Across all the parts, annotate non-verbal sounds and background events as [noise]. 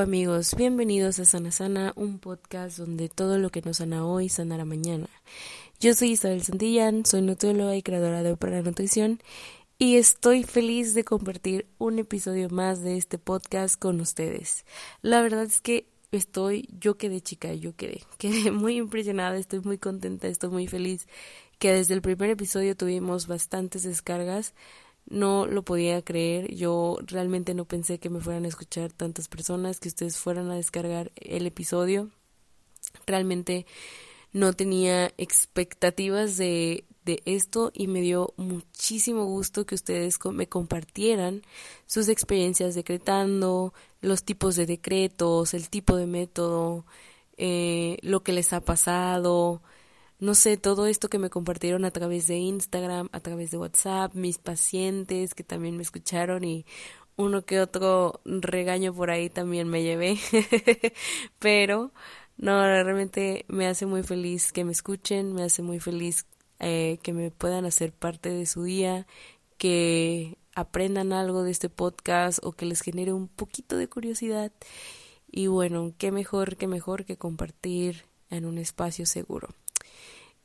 Amigos, bienvenidos a Sana Sana, un podcast donde todo lo que nos sana hoy sanará mañana. Yo soy Isabel Santillán, soy nutrióloga y creadora de Opera Nutrición y estoy feliz de compartir un episodio más de este podcast con ustedes. La verdad es que estoy, yo quedé chica, yo quedé, [laughs] quedé muy impresionada, estoy muy contenta, estoy muy feliz que desde el primer episodio tuvimos bastantes descargas no lo podía creer. Yo realmente no pensé que me fueran a escuchar tantas personas, que ustedes fueran a descargar el episodio. Realmente no tenía expectativas de, de esto y me dio muchísimo gusto que ustedes me compartieran sus experiencias decretando, los tipos de decretos, el tipo de método, eh, lo que les ha pasado, no sé, todo esto que me compartieron a través de Instagram, a través de WhatsApp, mis pacientes que también me escucharon y uno que otro regaño por ahí también me llevé. [laughs] Pero no, realmente me hace muy feliz que me escuchen, me hace muy feliz eh, que me puedan hacer parte de su día, que aprendan algo de este podcast o que les genere un poquito de curiosidad. Y bueno, qué mejor, qué mejor que compartir en un espacio seguro.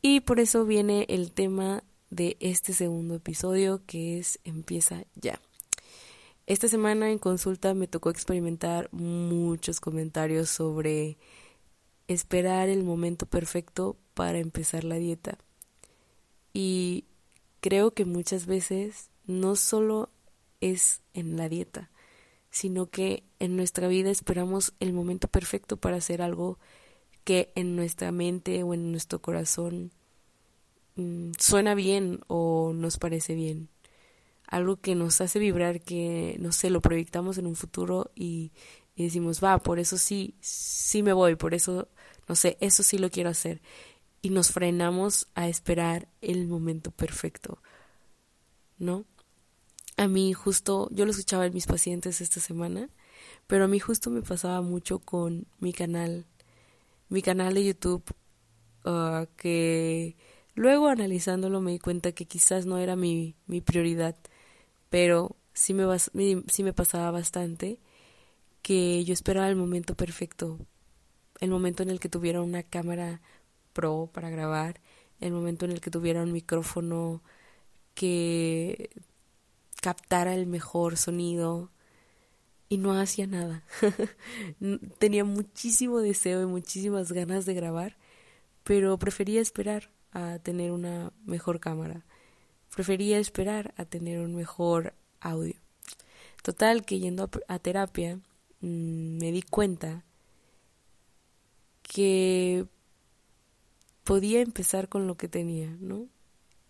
Y por eso viene el tema de este segundo episodio que es Empieza ya. Esta semana en consulta me tocó experimentar muchos comentarios sobre esperar el momento perfecto para empezar la dieta. Y creo que muchas veces no solo es en la dieta, sino que en nuestra vida esperamos el momento perfecto para hacer algo que en nuestra mente o en nuestro corazón mm, suena bien o nos parece bien. Algo que nos hace vibrar, que no sé, lo proyectamos en un futuro y, decimos, va, por eso sí, sí me voy, por eso, no sé, eso sí lo quiero hacer. Y nos frenamos a esperar el momento perfecto, ¿no? A mí justo, yo lo escuchaba en mis pacientes esta semana, pero a mí justo me pasaba mucho con mi canal mi canal de YouTube, uh, que luego analizándolo me di cuenta que quizás no era mi, mi prioridad, pero sí me, sí me pasaba bastante que yo esperaba el momento perfecto, el momento en el que tuviera una cámara pro para grabar, el momento en el que tuviera un micrófono que captara el mejor sonido, y no hacía nada. [laughs] Tenía muchísimo deseo y muchísimas ganas de grabar, pero prefería esperar a tener una mejor cámara. Prefería esperar a tener un mejor audio. Total, que yendo a, terapia mm, me di cuenta que podía empezar con lo que tenía, ¿no?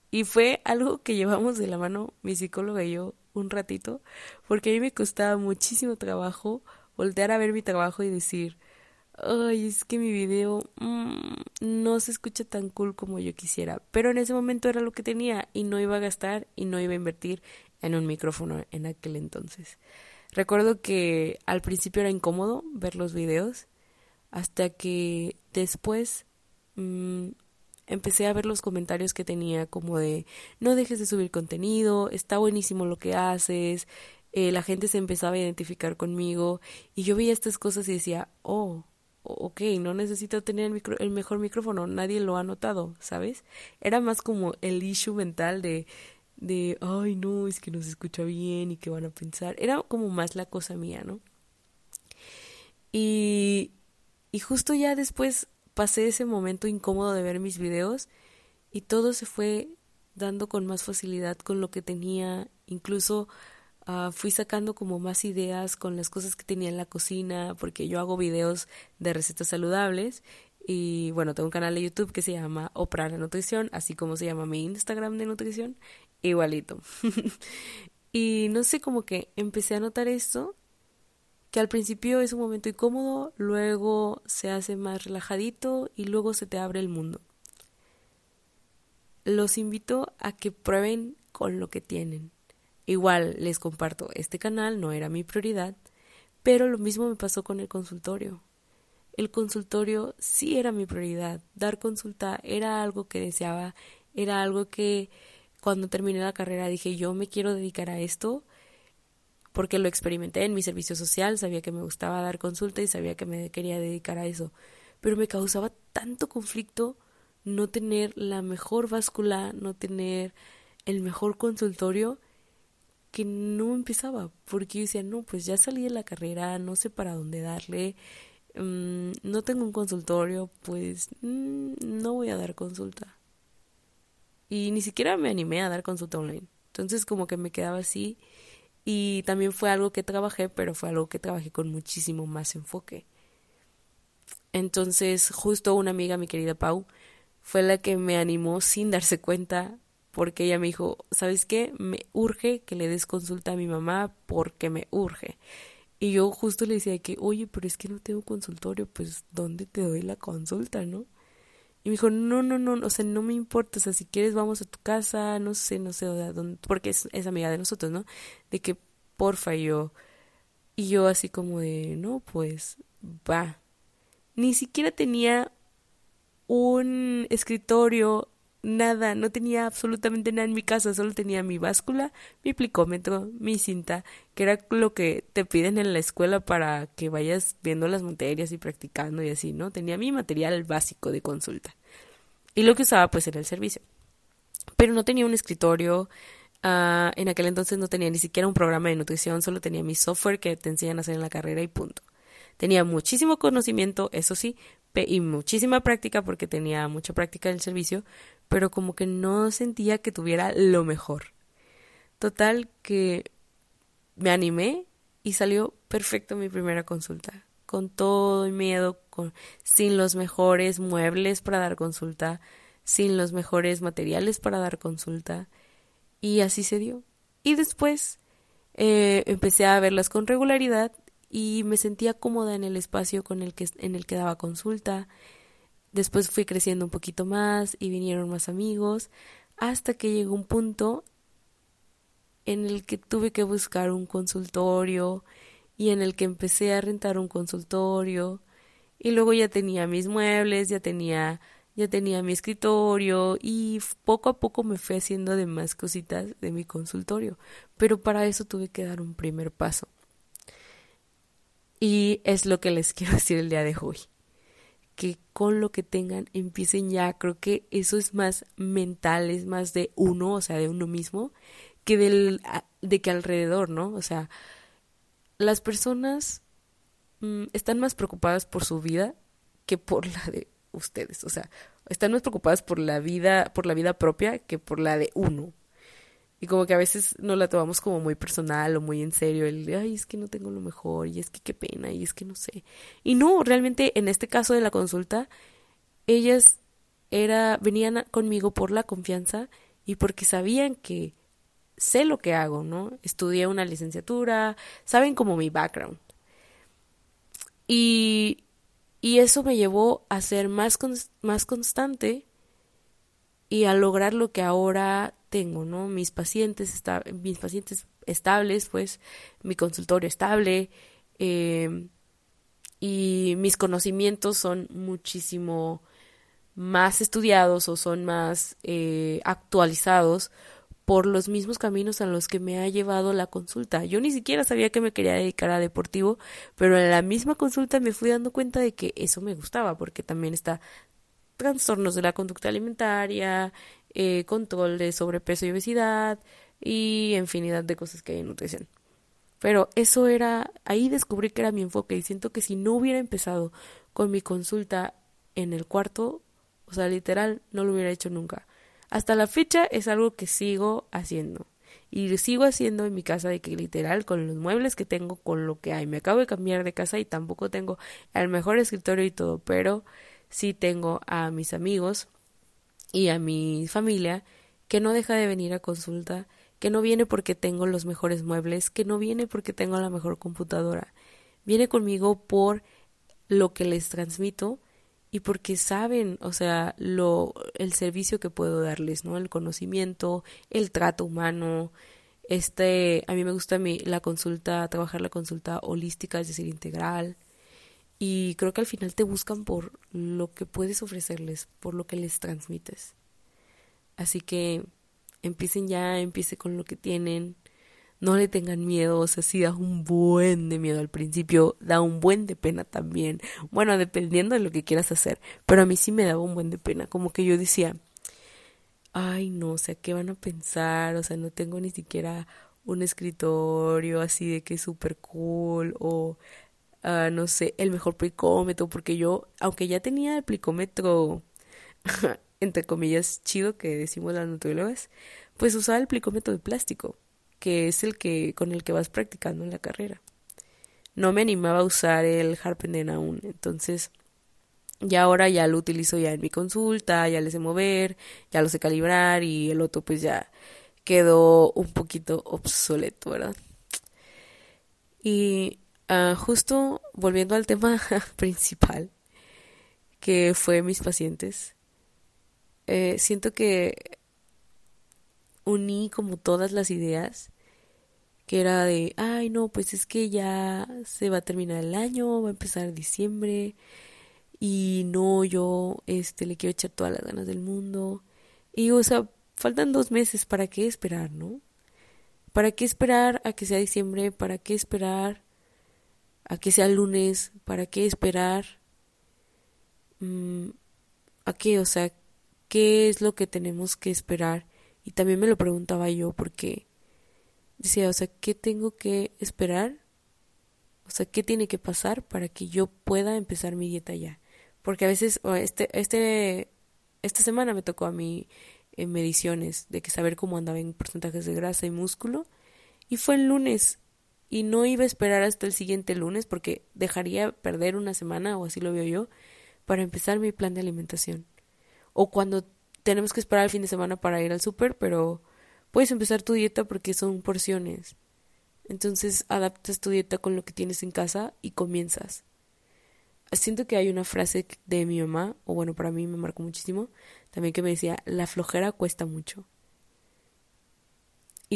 Y fue algo que llevamos de la mano mi psicóloga y yo un ratito, porque a mí me costaba muchísimo trabajo voltear a ver mi trabajo y decir, ay, es que mi video mm, no se escucha tan cool como yo quisiera, pero en ese momento era lo que tenía y no iba a gastar y no iba a invertir en un micrófono en aquel entonces. Recuerdo que al principio era incómodo ver los videos, hasta que después mm, empecé a ver los comentarios que tenía como de no dejes de subir contenido, está buenísimo lo que haces, eh, la gente se empezaba a identificar conmigo y yo veía estas cosas y decía, oh, ok, no necesito tener el, el mejor micrófono, nadie lo ha notado, ¿sabes? Era más como el issue mental de, de, ay, no, es que no se escucha bien y qué van a pensar. Era como más la cosa mía, ¿no? Y, y justo ya después pasé ese momento incómodo de ver mis videos y todo se fue dando con más facilidad con lo que tenía, incluso uh, fui sacando como más ideas con las cosas que tenía en la cocina, porque yo hago videos de recetas saludables y bueno, tengo un canal de YouTube que se llama Oprah la Nutrición, así como se llama mi Instagram de nutrición, igualito. [laughs] y no sé, como que empecé a notar esto que al principio es un momento incómodo, luego se hace más relajadito y luego se te abre el mundo. Los invito a que prueben con lo que tienen. Igual les comparto, este canal no era mi prioridad, pero lo mismo me pasó con el consultorio. El consultorio sí era mi prioridad, dar consulta era algo que deseaba, era algo que cuando terminé la carrera dije yo me quiero dedicar a esto porque lo experimenté en mi servicio social, sabía que me gustaba dar consulta y sabía que me quería dedicar a eso, pero me causaba tanto conflicto no tener la mejor báscula, no tener el mejor consultorio, que no empezaba, porque yo decía, no, pues ya salí de la carrera, no sé para dónde darle, mm, no tengo un consultorio, pues mm, no voy a dar consulta. Y ni siquiera me animé a dar consulta online. Entonces como que me quedaba así y también fue algo que trabajé, pero fue algo que trabajé con muchísimo más enfoque. Entonces justo una amiga, mi querida Pau, fue la que me animó sin darse cuenta porque ella me dijo, ¿sabes qué? Me urge que le des consulta a mi mamá porque me urge. Y yo justo le decía que, oye, pero es que no tengo consultorio, pues ¿dónde te doy la consulta, no? Y me dijo, no, no, no, o sea, no me importa, o sea, si quieres vamos a tu casa, no sé, no sé, dónde, porque es, amiga de nosotros, ¿no? De que, porfa, yo, y yo así como de, no, pues, va. Ni siquiera tenía un escritorio nada, no tenía absolutamente nada en mi casa, solo tenía mi báscula, mi plicómetro, mi cinta, que era lo que te piden en la escuela para que vayas viendo las materias y practicando y así, ¿no? Tenía mi material básico de consulta. Y lo que usaba pues era el servicio. Pero no tenía un escritorio, uh, en aquel entonces no tenía ni siquiera un programa de nutrición, solo tenía mi software que te enseñan a hacer en la carrera y punto. Tenía muchísimo conocimiento, eso sí, y muchísima práctica porque tenía mucha práctica en el servicio, pero como que no sentía que tuviera lo mejor. Total que me animé y salió perfecto mi primera consulta, con todo el miedo, con, sin los mejores muebles para dar consulta, sin los mejores materiales para dar consulta, y así se dio. Y después eh, empecé a verlas con regularidad y me sentía cómoda en el espacio con el que, en el que daba consulta, Después fui creciendo un poquito más y vinieron más amigos, hasta que llegó un punto en el que tuve que buscar un consultorio y en el que empecé a rentar un consultorio. Y luego ya tenía mis muebles, ya tenía ya tenía mi escritorio y poco a poco me fui haciendo de más cositas de mi consultorio, pero para eso tuve que dar un primer paso. Y es lo que les [laughs] quiero decir el día de hoy que con lo que tengan empiecen ya. Creo que eso es más mental, es más de uno, o sea, de uno mismo, que del, de que alrededor, ¿no? O sea, las personas mm, están más preocupadas por su vida que por la de ustedes. O sea, están más preocupadas por la vida, por la vida propia que por la de uno. Y como que a veces nos la tomamos como muy personal o muy en serio, el ay, es que no tengo lo mejor, y es que qué pena, y es que no sé. Y no, realmente en este caso de la consulta, ellas era, venían conmigo por la confianza y porque sabían que sé lo que hago, ¿no? Estudié una licenciatura, saben como mi background. Y, y eso me llevó a ser más, más constante y a lograr lo que ahora tengo, ¿no? Mis pacientes, está, mis pacientes estables, pues mi consultorio estable em, y mis conocimientos son muchísimo más estudiados o son más eh, actualizados por los mismos caminos a los que me ha llevado la consulta. Yo ni siquiera sabía que me quería dedicar a deportivo, pero en la misma consulta me fui dando cuenta de que eso me gustaba, porque también está trastornos de la conducta alimentaria, eh, control de sobrepeso y obesidad y infinidad de cosas que hay en nutrición. Pero eso era, ahí descubrí que era mi enfoque y siento que si no hubiera empezado con mi consulta en el cuarto, o sea, literal, no lo hubiera hecho nunca. Hasta la fecha es algo que sigo haciendo. Y sigo haciendo en mi casa de que literal, con los muebles que tengo, con lo que hay. Me acabo de cambiar de casa y tampoco tengo el mejor escritorio y todo, pero sí tengo a mis amigos y a mi familia que no deja de venir a consulta, que no viene porque tengo los mejores muebles, que no viene porque tengo la mejor computadora, viene conmigo por lo que les transmito y porque saben, o sea, lo el servicio que puedo darles, ¿no? El conocimiento, el trato humano, este, a mí me gusta mi, la consulta, trabajar la consulta holística, es decir, integral. Y creo que al final te buscan por lo que puedes ofrecerles, por lo que les transmites. Así que empiecen ya, empiece con lo que tienen, no le tengan miedo, o sea, sí da un buen de miedo al principio, da un buen de pena también. Bueno, dependiendo de lo que quieras hacer, pero a mí sí me daba un buen de pena, como que yo decía, ay no, o sea, ¿qué van a pensar? O sea, no tengo ni siquiera un escritorio así de que es súper cool o uh, no sé, el mejor plicómetro, porque yo, aunque ya tenía el plicómetro, [laughs] entre comillas, chido que decimos las nutriólogas, pues usaba el plicómetro de plástico, que es el que con el que vas practicando en la carrera. No me animaba a usar el Harpenden aún, entonces ya ahora ya lo utilizo ya en mi consulta, ya le sé mover, ya lo sé calibrar y el otro pues ya quedó un poquito obsoleto, ¿verdad? Y uh, justo volviendo al tema [laughs] principal, que fue mis pacientes, eh, siento que uní como todas las ideas que era de, ay no, pues es que ya se va a terminar el año, va a empezar diciembre y no, yo este le quiero echar todas las ganas del mundo. Y o sea, faltan dos meses, ¿para qué esperar, no? ¿Para qué esperar a que sea diciembre? ¿Para qué esperar a que sea lunes? ¿Para qué esperar? Mm, ¿A qué? O sea, ¿qué es lo que tenemos que esperar? Y también me lo preguntaba yo porque decía, o sea, ¿qué tengo que esperar? O sea, ¿qué tiene que pasar para que yo pueda empezar mi dieta ya? Porque a veces, este, este, esta semana me tocó a mí en mediciones de que saber cómo andaba en porcentajes de grasa y músculo. Y fue el lunes. Y no iba a esperar hasta el siguiente lunes porque dejaría perder una semana, o así lo veo yo, para empezar mi plan de alimentación. O cuando tenemos que esperar el fin de semana para ir al súper, pero puedes empezar tu dieta porque son porciones. Entonces adaptas tu dieta con lo que tienes en casa y comienzas. Siento que hay una frase de mi mamá, o bueno, para mí me marcó muchísimo, también que me decía, la flojera cuesta mucho.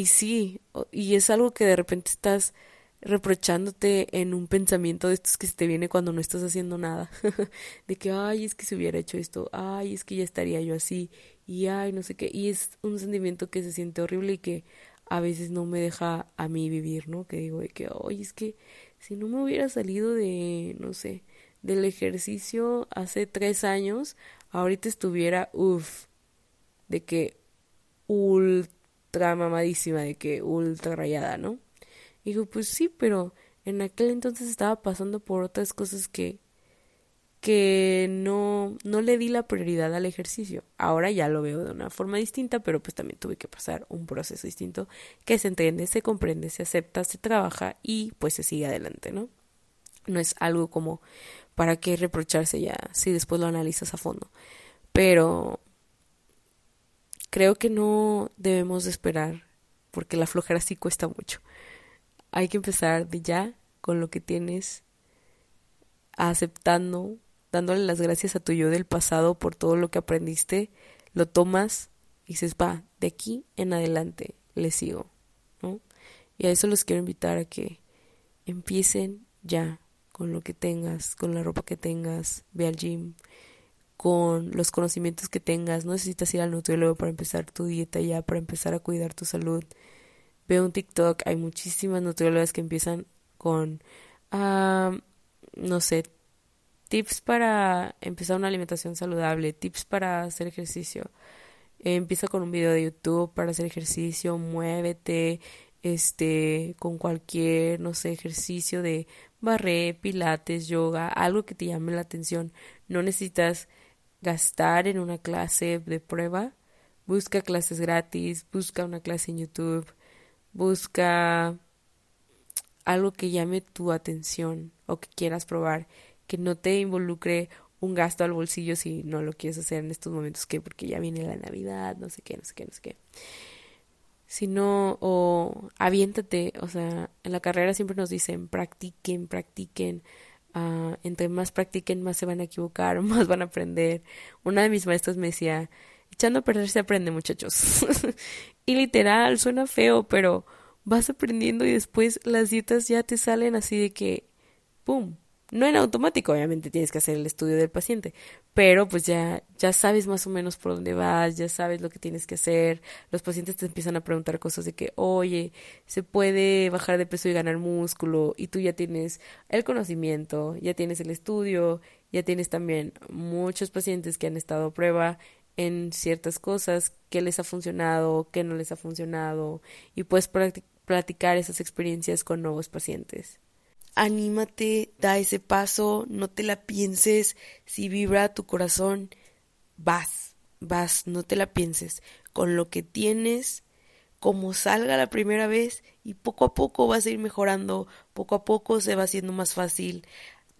Y sí, y es algo que de repente estás reprochándote en un pensamiento de estos que se te viene cuando no estás haciendo nada. [laughs] de que, ay, es que se hubiera hecho esto, ay, es que ya estaría yo así, y ay, no sé qué. Y es un sentimiento que se siente horrible y que a veces no me deja a mí vivir, ¿no? Que digo de que, ay, es que si no me hubiera salido de, no sé, del ejercicio hace tres años, ahorita estuviera, uff, de que ultra mamadísima, de que ultra rayada, ¿no? Y digo, pues sí, pero en aquel entonces estaba pasando por otras cosas que que no no le di la prioridad al ejercicio. Ahora ya lo veo de una forma distinta, pero pues también tuve que pasar un proceso distinto que se entiende, se comprende, se acepta, se trabaja y pues se sigue adelante, ¿no? No es algo como para qué reprocharse ya si después lo analizas a fondo. Pero creo que no debemos de esperar porque la flojera sí cuesta mucho. Hay que empezar de ya con lo que tienes, aceptando, dándole las gracias a tu yo del pasado por todo lo que aprendiste, lo tomas y dices, va, de aquí en adelante le sigo, ¿no? Y a eso los quiero invitar a que empiecen ya con lo que tengas, con la ropa que tengas, ve al gym, con los conocimientos que tengas. No necesitas ir al nutriólogo para empezar tu dieta ya, para empezar a cuidar tu salud. Ve un TikTok, hay muchísimas nutriólogas que empiezan con, no sé, tips para empezar una alimentación saludable, tips para hacer ejercicio. empieza con un video de YouTube para hacer ejercicio, muévete, este, con cualquier, no sé, ejercicio de barré, pilates, yoga, algo que te llame la atención. No necesitas gastar en una clase de prueba. Busca clases gratis, busca una clase en YouTube, busca algo que llame tu atención o que quieras probar, que no te involucre un gasto al bolsillo si no lo quieres hacer en estos momentos que porque ya viene la Navidad, no sé qué, no sé qué, no sé qué sino o aviéntate, o sea, en la carrera siempre nos dicen practiquen, practiquen, uh, entre más practiquen más se van a equivocar, [laughs] más van a aprender. Una de mis maestras me decía, echando a perder se aprende muchachos. [laughs] y literal, suena feo, pero vas aprendiendo y después las dietas ya te salen así de que, ¡pum!, no en automático, obviamente tienes que hacer el estudio del paciente, pero pues ya, ya sabes más o menos por dónde vas, ya sabes lo que tienes que hacer. Los pacientes te empiezan a preguntar cosas de que, oye, se puede bajar de peso y ganar músculo, y tú ya tienes el conocimiento, ya tienes el estudio, ya tienes también muchos pacientes que han estado a prueba en ciertas cosas, qué les ha funcionado, qué no les ha funcionado, y puedes platicar esas experiencias con nuevos pacientes anímate, da ese paso, no te la pienses, si vibra tu corazón, vas, vas, no te la pienses, con lo que tienes, como salga la primera vez y poco a poco vas a ir mejorando, poco a poco se va haciendo más fácil,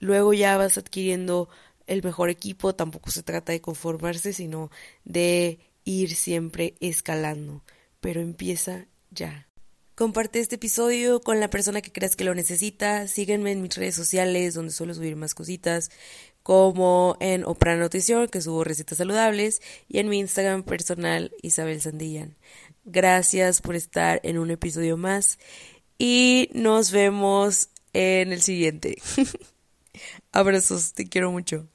luego ya vas adquiriendo el mejor equipo, tampoco se trata de conformarse, sino de ir siempre escalando, pero empieza ya. Comparte este episodio con la persona que creas que lo necesita. Sígueme en mis redes sociales donde suelo subir más cositas, como en Opera Nutrición, que subo recetas saludables, y en mi Instagram personal, Isabel Sandillan. Gracias por estar en un episodio más y nos vemos en el siguiente. [laughs] Abrazos, te quiero mucho.